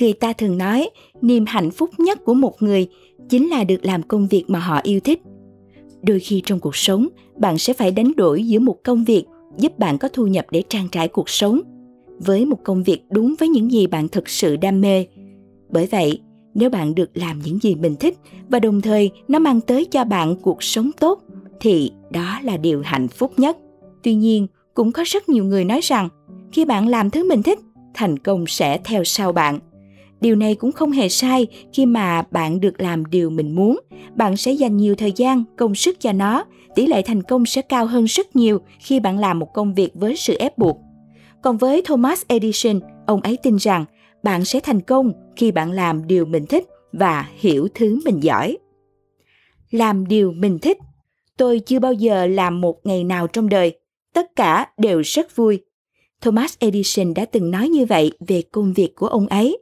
Người ta thường nói, niềm hạnh phúc nhất của một người chính là được làm công việc mà họ yêu thích. Đôi khi trong cuộc sống, bạn sẽ phải đánh đổi giữa một công việc giúp bạn có thu nhập để trang trải cuộc sống với một công việc đúng với những gì bạn thực sự đam mê. Bởi vậy, nếu bạn được làm những gì mình thích và đồng thời nó mang tới cho bạn cuộc sống tốt thì đó là điều hạnh phúc nhất. Tuy nhiên, cũng có rất nhiều người nói rằng khi bạn làm thứ mình thích, thành công sẽ theo sau bạn. Điều này cũng không hề sai khi mà bạn được làm điều mình muốn, bạn sẽ dành nhiều thời gian, công sức cho nó, tỷ lệ thành công sẽ cao hơn rất nhiều khi bạn làm một công việc với sự ép buộc. Còn với Thomas Edison, ông ấy tin rằng bạn sẽ thành công khi bạn làm điều mình thích và hiểu thứ mình giỏi. Làm điều mình thích. Tôi chưa bao giờ làm một ngày nào trong đời. Tất cả đều rất vui. Thomas Edison đã từng nói như vậy về công việc của ông ấy.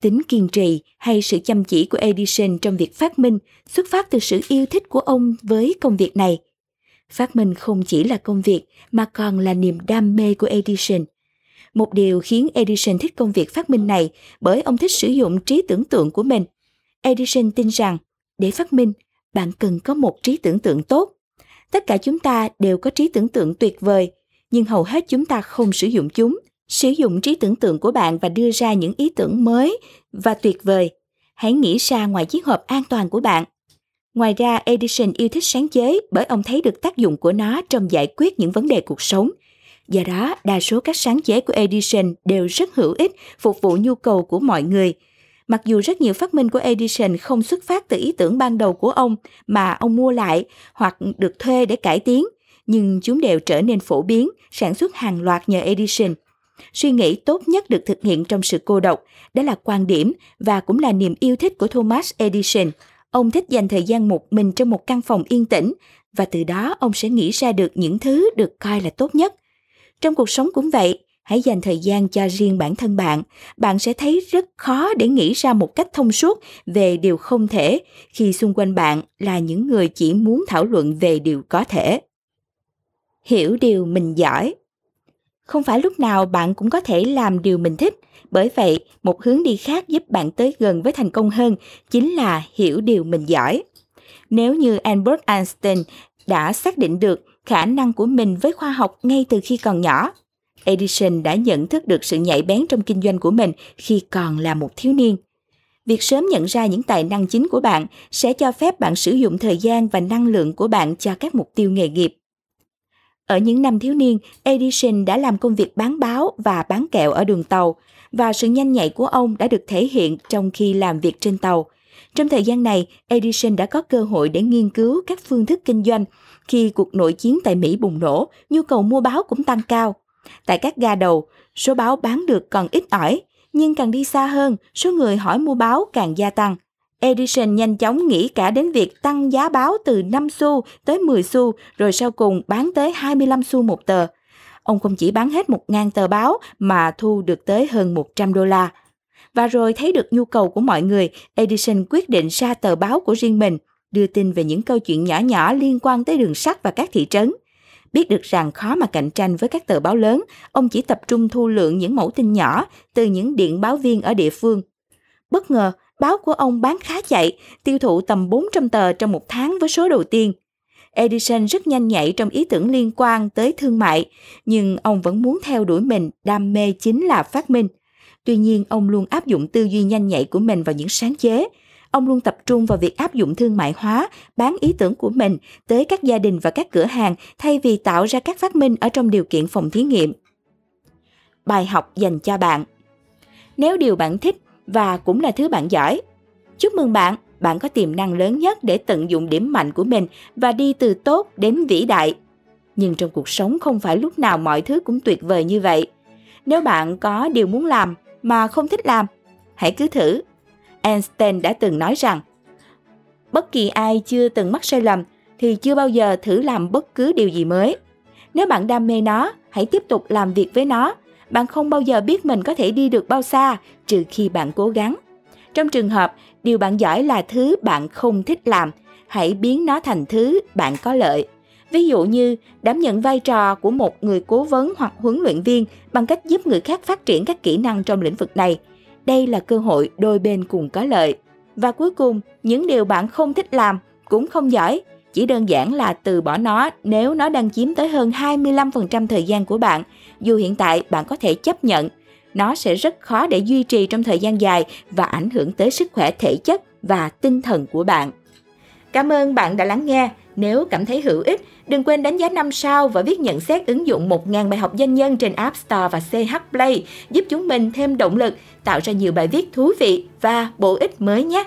Tính kiên trì hay sự chăm chỉ của Edison trong việc phát minh xuất phát từ sự yêu thích của ông với công việc này. Phát minh không chỉ là công việc mà còn là niềm đam mê của Edison – một điều khiến Edison thích công việc phát minh này bởi ông thích sử dụng trí tưởng tượng của mình. Edison tin rằng để phát minh, bạn cần có một trí tưởng tượng tốt. Tất cả chúng ta đều có trí tưởng tượng tuyệt vời, nhưng hầu hết chúng ta không sử dụng chúng. Sử dụng trí tưởng tượng của bạn và đưa ra những ý tưởng mới và tuyệt vời. Hãy nghĩ ra ngoài chiếc hộp an toàn của bạn. Ngoài ra, Edison yêu thích sáng chế bởi ông thấy được tác dụng của nó trong giải quyết những vấn đề cuộc sống – Do đó, đa số các sáng chế của Edison đều rất hữu ích, phục vụ nhu cầu của mọi người. Mặc dù rất nhiều phát minh của Edison không xuất phát từ ý tưởng ban đầu của ông mà ông mua lại hoặc được thuê để cải tiến, nhưng chúng đều trở nên phổ biến, sản xuất hàng loạt nhờ Edison. Suy nghĩ tốt nhất được thực hiện trong sự cô độc, đó là quan điểm và cũng là niềm yêu thích của Thomas Edison. Ông thích dành thời gian một mình trong một căn phòng yên tĩnh và từ đó ông sẽ nghĩ ra được những thứ được coi là tốt nhất. Trong cuộc sống cũng vậy, hãy dành thời gian cho riêng bản thân bạn. Bạn sẽ thấy rất khó để nghĩ ra một cách thông suốt về điều không thể khi xung quanh bạn là những người chỉ muốn thảo luận về điều có thể. Hiểu điều mình giỏi không phải lúc nào bạn cũng có thể làm điều mình thích bởi vậy, một hướng đi khác giúp bạn tới gần với thành công hơn chính là hiểu điều mình giỏi nếu như albert einstein đã xác định được khả năng của mình với khoa học ngay từ khi còn nhỏ. Edison đã nhận thức được sự nhạy bén trong kinh doanh của mình khi còn là một thiếu niên. Việc sớm nhận ra những tài năng chính của bạn sẽ cho phép bạn sử dụng thời gian và năng lượng của bạn cho các mục tiêu nghề nghiệp. Ở những năm thiếu niên, Edison đã làm công việc bán báo và bán kẹo ở đường tàu, và sự nhanh nhạy của ông đã được thể hiện trong khi làm việc trên tàu. Trong thời gian này, Edison đã có cơ hội để nghiên cứu các phương thức kinh doanh khi cuộc nội chiến tại Mỹ bùng nổ, nhu cầu mua báo cũng tăng cao. Tại các ga đầu, số báo bán được còn ít ỏi, nhưng càng đi xa hơn, số người hỏi mua báo càng gia tăng. Edison nhanh chóng nghĩ cả đến việc tăng giá báo từ 5 xu tới 10 xu, rồi sau cùng bán tới 25 xu một tờ. Ông không chỉ bán hết 1.000 tờ báo mà thu được tới hơn 100 đô la. Và rồi thấy được nhu cầu của mọi người, Edison quyết định ra tờ báo của riêng mình – đưa tin về những câu chuyện nhỏ nhỏ liên quan tới đường sắt và các thị trấn. Biết được rằng khó mà cạnh tranh với các tờ báo lớn, ông chỉ tập trung thu lượng những mẫu tin nhỏ từ những điện báo viên ở địa phương. Bất ngờ, báo của ông bán khá chạy, tiêu thụ tầm 400 tờ trong một tháng với số đầu tiên. Edison rất nhanh nhạy trong ý tưởng liên quan tới thương mại, nhưng ông vẫn muốn theo đuổi mình, đam mê chính là phát minh. Tuy nhiên, ông luôn áp dụng tư duy nhanh nhạy của mình vào những sáng chế, ông luôn tập trung vào việc áp dụng thương mại hóa, bán ý tưởng của mình tới các gia đình và các cửa hàng thay vì tạo ra các phát minh ở trong điều kiện phòng thí nghiệm. Bài học dành cho bạn Nếu điều bạn thích và cũng là thứ bạn giỏi, chúc mừng bạn, bạn có tiềm năng lớn nhất để tận dụng điểm mạnh của mình và đi từ tốt đến vĩ đại. Nhưng trong cuộc sống không phải lúc nào mọi thứ cũng tuyệt vời như vậy. Nếu bạn có điều muốn làm mà không thích làm, hãy cứ thử Einstein đã từng nói rằng bất kỳ ai chưa từng mắc sai lầm thì chưa bao giờ thử làm bất cứ điều gì mới. Nếu bạn đam mê nó, hãy tiếp tục làm việc với nó. Bạn không bao giờ biết mình có thể đi được bao xa trừ khi bạn cố gắng. Trong trường hợp điều bạn giỏi là thứ bạn không thích làm, hãy biến nó thành thứ bạn có lợi. Ví dụ như đảm nhận vai trò của một người cố vấn hoặc huấn luyện viên bằng cách giúp người khác phát triển các kỹ năng trong lĩnh vực này – đây là cơ hội đôi bên cùng có lợi. Và cuối cùng, những điều bạn không thích làm cũng không giỏi, chỉ đơn giản là từ bỏ nó nếu nó đang chiếm tới hơn 25% thời gian của bạn. Dù hiện tại bạn có thể chấp nhận, nó sẽ rất khó để duy trì trong thời gian dài và ảnh hưởng tới sức khỏe thể chất và tinh thần của bạn. Cảm ơn bạn đã lắng nghe. Nếu cảm thấy hữu ích, đừng quên đánh giá 5 sao và viết nhận xét ứng dụng 1.000 bài học doanh nhân trên App Store và CH Play, giúp chúng mình thêm động lực, tạo ra nhiều bài viết thú vị và bổ ích mới nhé.